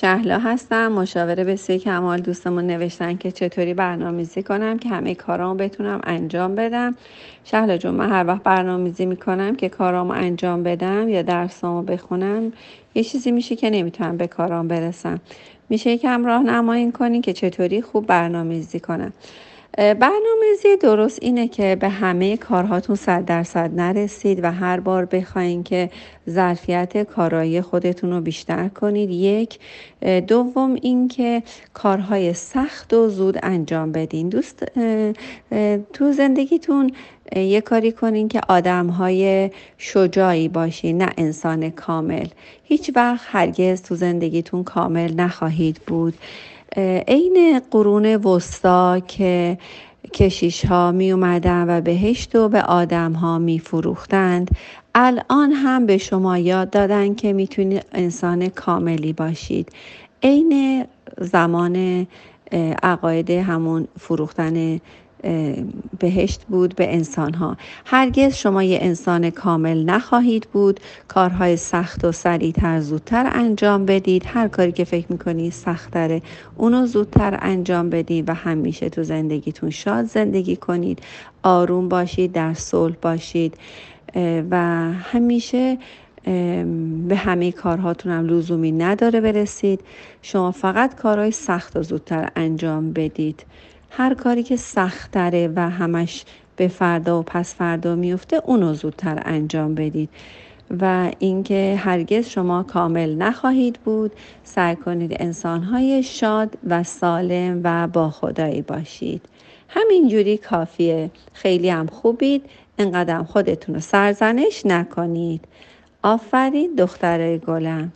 شهلا هستم مشاوره بسیار کمال دوستمون نوشتن که چطوری برنامه‌ریزی کنم که همه کارامو بتونم انجام بدم. شهلا جون من هر وقت برنامه‌ریزی می‌کنم که کارامو انجام بدم یا درسامو بخونم یه چیزی میشه که نمی‌تونم به کارام برسم. میشه یکم راهنمایی کنی که چطوری خوب برنامه‌ریزی کنم. برنامه‌ریزی درست اینه که به همه کارهاتون صد درصد نرسید و هر بار بخواین که ظرفیت کارایی خودتون رو بیشتر کنید یک. دوم اینکه کارهای سخت و زود انجام بدین. دوست تو زندگیتون یه کاری کنین که آدم های شجاعی باشین نه انسان کامل. هیچ وقت هرگز تو زندگیتون کامل نخواهید بود. عین قرون وسطا که کشیش ها می اومدن و بهشت و به آدم ها می فروختند الان هم به شما یاد دادن که می‌تونید انسان کاملی باشید. عین زمان عقاید همون فروختن بهشت بود به انسان ها هرگز شما یه انسان کامل نخواهید بود. کارهای سخت و سریعتر زودتر انجام بدید. هر کاری که فکر می‌کنید سختره اونو زودتر انجام بدید و همیشه تو زندگیتون شاد زندگی کنید. آروم باشید در صلح باشید. و همیشه به همه کارهاتون هم لزومی نداره برسید. شما فقط کارهای سخت و زودتر انجام بدید. هر کاری که سختره و همش به فردا و پس فردا میفته اونو زودتر انجام بدید. و اینکه هرگز شما کامل نخواهید بود سعی کنید انسانهای شاد و سالم و با خدایی باشید. همینجوری کافیه. خیلی هم خوبید. انقدر خودتون رو سرزنش نکنید. آفرین دختره گلم.